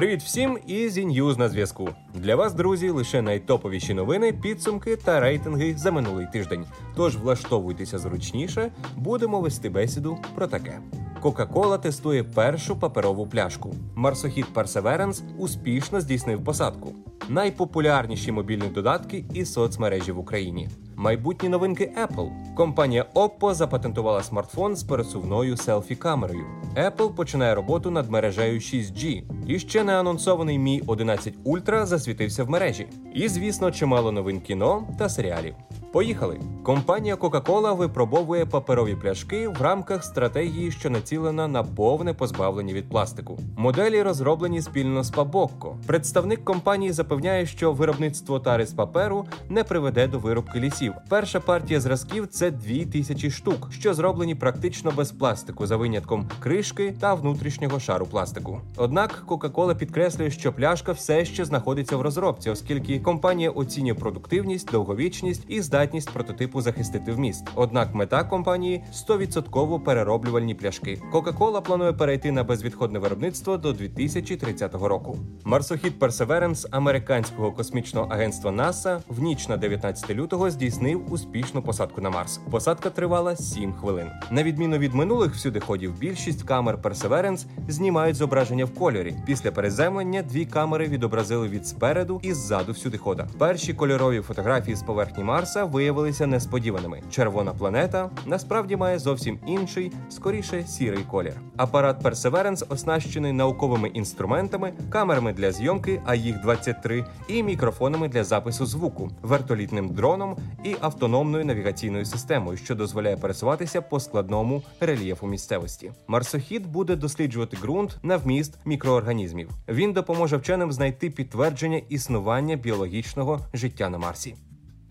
Привіт всім і News на зв'язку. Для вас, друзі, лише найтоповіші новини, підсумки та рейтинги за минулий тиждень. Тож влаштовуйтеся зручніше, будемо вести бесіду про таке. Кока-Кола тестує першу паперову пляшку. Марсохід Perseverance успішно здійснив посадку. Найпопулярніші мобільні додатки і соцмережі в Україні. Майбутні новинки Apple. Компанія Oppo запатентувала смартфон з пересувною селфі-камерою. Apple починає роботу над мережею 6G. І ще не анонсований Mi 11 Ultra засвітився в мережі. І, звісно, чимало новин кіно та серіалів. Поїхали! Компанія Coca-Cola випробовує паперові пляшки в рамках стратегії, що націлена на повне позбавлення від пластику. Моделі розроблені спільно з Пабокко. Представник компанії запевняє, що виробництво тари з паперу не приведе до виробки лісів. Перша партія зразків це 2000 штук, що зроблені практично без пластику, за винятком кришки та внутрішнього шару пластику. Однак Coca-Cola підкреслює, що пляшка все ще знаходиться в розробці, оскільки компанія оцінює продуктивність, довговічність і здатність здатність прототипу захистити вміст. Однак мета компанії 100% перероблювальні пляшки. Coca-Cola планує перейти на безвідходне виробництво до 2030 року. Марсохід Perseverance американського космічного агентства НАСА в ніч на 19 лютого здійснив успішну посадку на Марс. Посадка тривала 7 хвилин. На відміну від минулих всюдиходів, більшість камер Perseverance знімають зображення в кольорі. Після переземлення дві камери відобразили від спереду і ззаду всюдихода. Перші кольорові фотографії з поверхні Марса виявилися несподіваними. Червона планета насправді має зовсім інший, скоріше сірий колір. Апарат Perseverance оснащений науковими інструментами, камерами для зйомки, а їх 23, і мікрофонами для запису звуку, вертолітним дроном і автономною навігаційною системою, що дозволяє пересуватися по складному рельєфу місцевості. Марсохід буде досліджувати ґрунт на вміст мікроорганізмів. Він допоможе вченим знайти підтвердження існування біологічного життя на Марсі.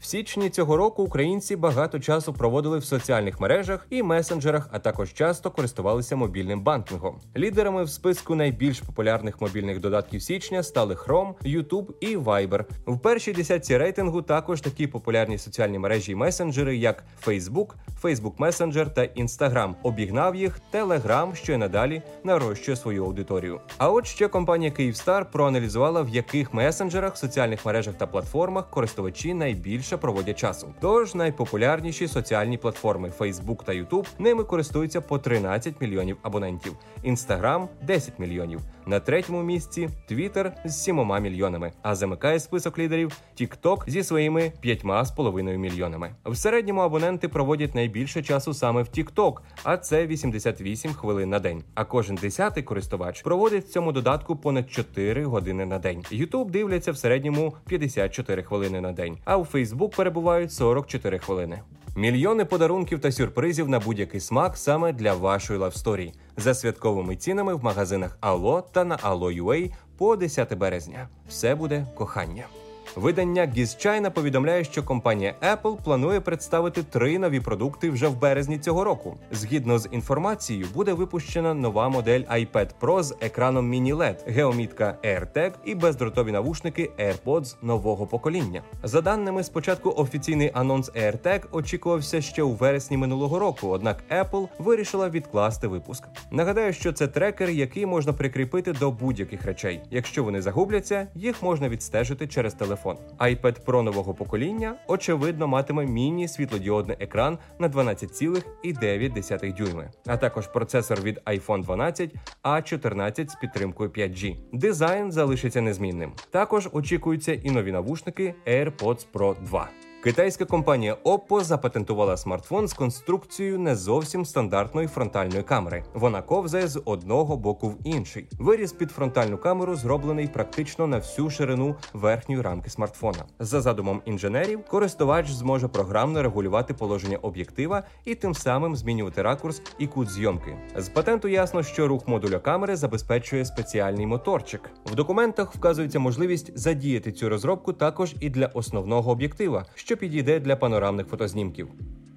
В січні цього року українці багато часу проводили в соціальних мережах і месенджерах, а також часто користувалися мобільним банкінгом. Лідерами в списку найбільш популярних мобільних додатків січня стали Chrome, YouTube і Viber. В першій десятці рейтингу також такі популярні соціальні мережі і месенджери, як Facebook, Facebook Messenger та Instagram. Обігнав їх Telegram, що й надалі нарощує свою аудиторію. А от ще компанія Kyivstar проаналізувала, в яких месенджерах, соціальних мережах та платформах користувачі найбільше більше проводять часу. Тож найпопулярніші соціальні платформи Facebook та YouTube ними користуються по 13 мільйонів абонентів. Instagram – 10 мільйонів. На третьому місці Twitter з 7 мільйонами. А замикає список лідерів TikTok зі своїми 5,5 мільйонами. В середньому абоненти проводять найбільше часу саме в TikTok, а це 88 хвилин на день. А кожен десятий користувач проводить в цьому додатку понад 4 години на день. YouTube дивляться в середньому 54 хвилини на день. А у Facebook перебувають 44 хвилини. Мільйони подарунків та сюрпризів на будь-який смак саме для вашої лавсторії за святковими цінами в магазинах Ало та на Allo.ua по 10 березня. Все буде кохання. Видання GizChina повідомляє, що компанія Apple планує представити три нові продукти вже в березні цього року. Згідно з інформацією, буде випущена нова модель iPad Pro з екраном Mini LED, геомітка AirTag і бездротові навушники AirPods нового покоління. За даними спочатку, офіційний анонс AirTag очікувався ще у вересні минулого року, однак Apple вирішила відкласти випуск. Нагадаю, що це трекер, який можна прикріпити до будь-яких речей. Якщо вони загубляться, їх можна відстежити через телефон телефон. iPad Pro нового покоління, очевидно, матиме міні-світлодіодний екран на 12,9 дюйми, а також процесор від iPhone 12 a 14 з підтримкою 5G. Дизайн залишиться незмінним. Також очікуються і нові навушники AirPods Pro 2. Китайська компанія Oppo запатентувала смартфон з конструкцією не зовсім стандартної фронтальної камери. Вона ковзає з одного боку в інший. Виріз під фронтальну камеру зроблений практично на всю ширину верхньої рамки смартфона. За задумом інженерів, користувач зможе програмно регулювати положення об'єктива і тим самим змінювати ракурс і кут зйомки. З патенту ясно, що рух модуля камери забезпечує спеціальний моторчик. В документах вказується можливість задіяти цю розробку також і для основного об'єктива що підійде для панорамних фотознімків.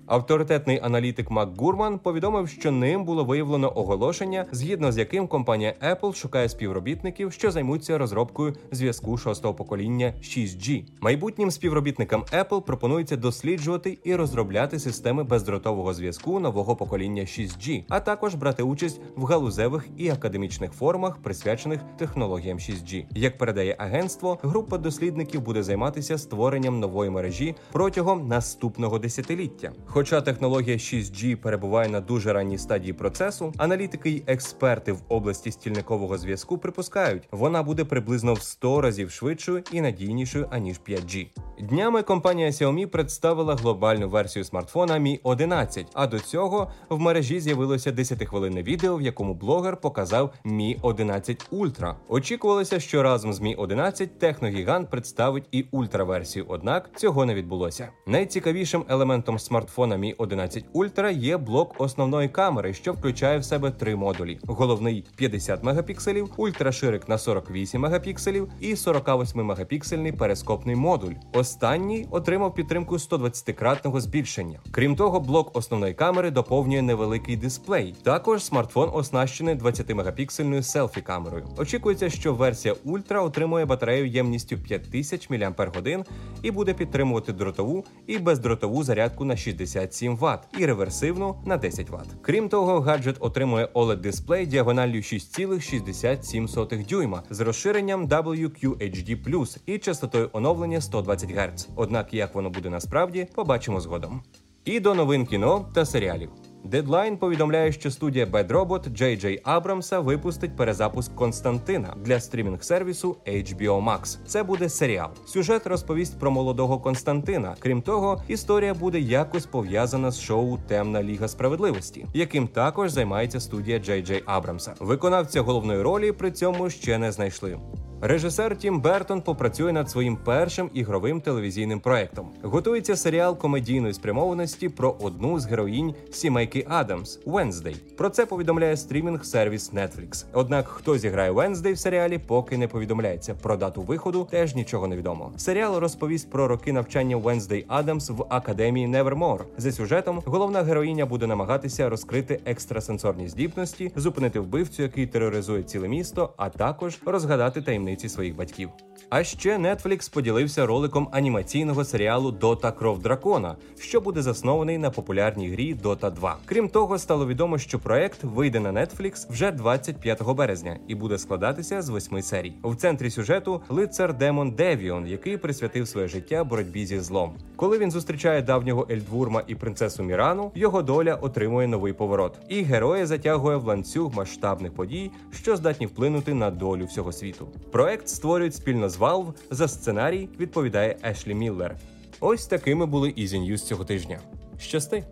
Авторитетний аналітик Мак Гурман повідомив, що ним було виявлено оголошення, згідно з яким компанія Apple шукає співробітників, що займуться розробкою зв'язку шостого покоління 6G. Майбутнім співробітникам Apple пропонується досліджувати і розробляти системи бездротового зв'язку нового покоління 6G, а також брати участь в галузевих і академічних формах, присвячених технологіям 6G. Як передає агентство, група дослідників буде займатися створенням нової мережі протягом наступного десятиліття. Хоча технологія 6G перебуває на дуже ранній стадії процесу, аналітики й експерти в області стільникового зв'язку припускають, вона буде приблизно в 100 разів швидшою і надійнішою аніж 5G. Днями компанія Xiaomi представила глобальну версію смартфона Mi 11, а до цього в мережі з'явилося 10-хвилинне відео, в якому блогер показав Mi 11 Ultra. Очікувалося, що разом з Mi 11 техногігант представить і ультраверсію, однак цього не відбулося. Найцікавішим елементом смартфона Mi 11 Ultra є блок основної камери, що включає в себе три модулі: головний 50 мегапікселів, ультраширик на 48 мегапікселів і 48 мегапіксельний перископний модуль. Останній отримав підтримку 120-кратного збільшення. Крім того, блок основної камери доповнює невеликий дисплей. Також смартфон оснащений 20-мегапіксельною селфі-камерою. Очікується, що версія Ultra отримує батарею ємністю 5000 мАч і буде підтримувати дротову і бездротову зарядку на 67 Вт і реверсивну на 10 Вт. Крім того, гаджет отримує oled дисплей діагоналлю 6,67 дюйма з розширенням WQHD+, і частотою оновлення 120 Гц. Однак, як воно буде насправді, побачимо згодом. І до новин кіно та серіалів. Deadline повідомляє, що студія Bad Robot Джей Джей Абрамса випустить перезапуск Константина для стрімінг-сервісу HBO Max. Це буде серіал. Сюжет розповість про молодого Константина. Крім того, історія буде якось пов'язана з шоу Темна Ліга справедливості, яким також займається студія Джей Джей Абрамса. Виконавця головної ролі при цьому ще не знайшли. Режисер Тім Бертон попрацює над своїм першим ігровим телевізійним проектом. Готується серіал комедійної спрямованості про одну з героїнь сімейки Адамс Венздей. Про це повідомляє стрімінг-сервіс Netflix. Однак, хто зіграє Венздей в серіалі, поки не повідомляється. Про дату виходу теж нічого не відомо. Серіал розповість про роки навчання Венздей Адамс в академії Невермор. За сюжетом головна героїня буде намагатися розкрити екстрасенсорні здібності, зупинити вбивцю, який тероризує ціле місто, а також розгадати таємниці таємниці своїх батьків. А ще Netflix поділився роликом анімаційного серіалу Дота Кров Дракона, що буде заснований на популярній грі Dota 2. Крім того, стало відомо, що проект вийде на Netflix вже 25 березня і буде складатися з восьми серій. В центрі сюжету лицар Демон Девіон, який присвятив своє життя боротьбі зі злом. Коли він зустрічає давнього Ельдвурма і принцесу Мірану, його доля отримує новий поворот, і героя затягує в ланцюг масштабних подій, що здатні вплинути на долю всього світу. Проект створюють спільно з Valve, За сценарій відповідає Ешлі Міллер. Ось такими були Easy News цього тижня. Щасти!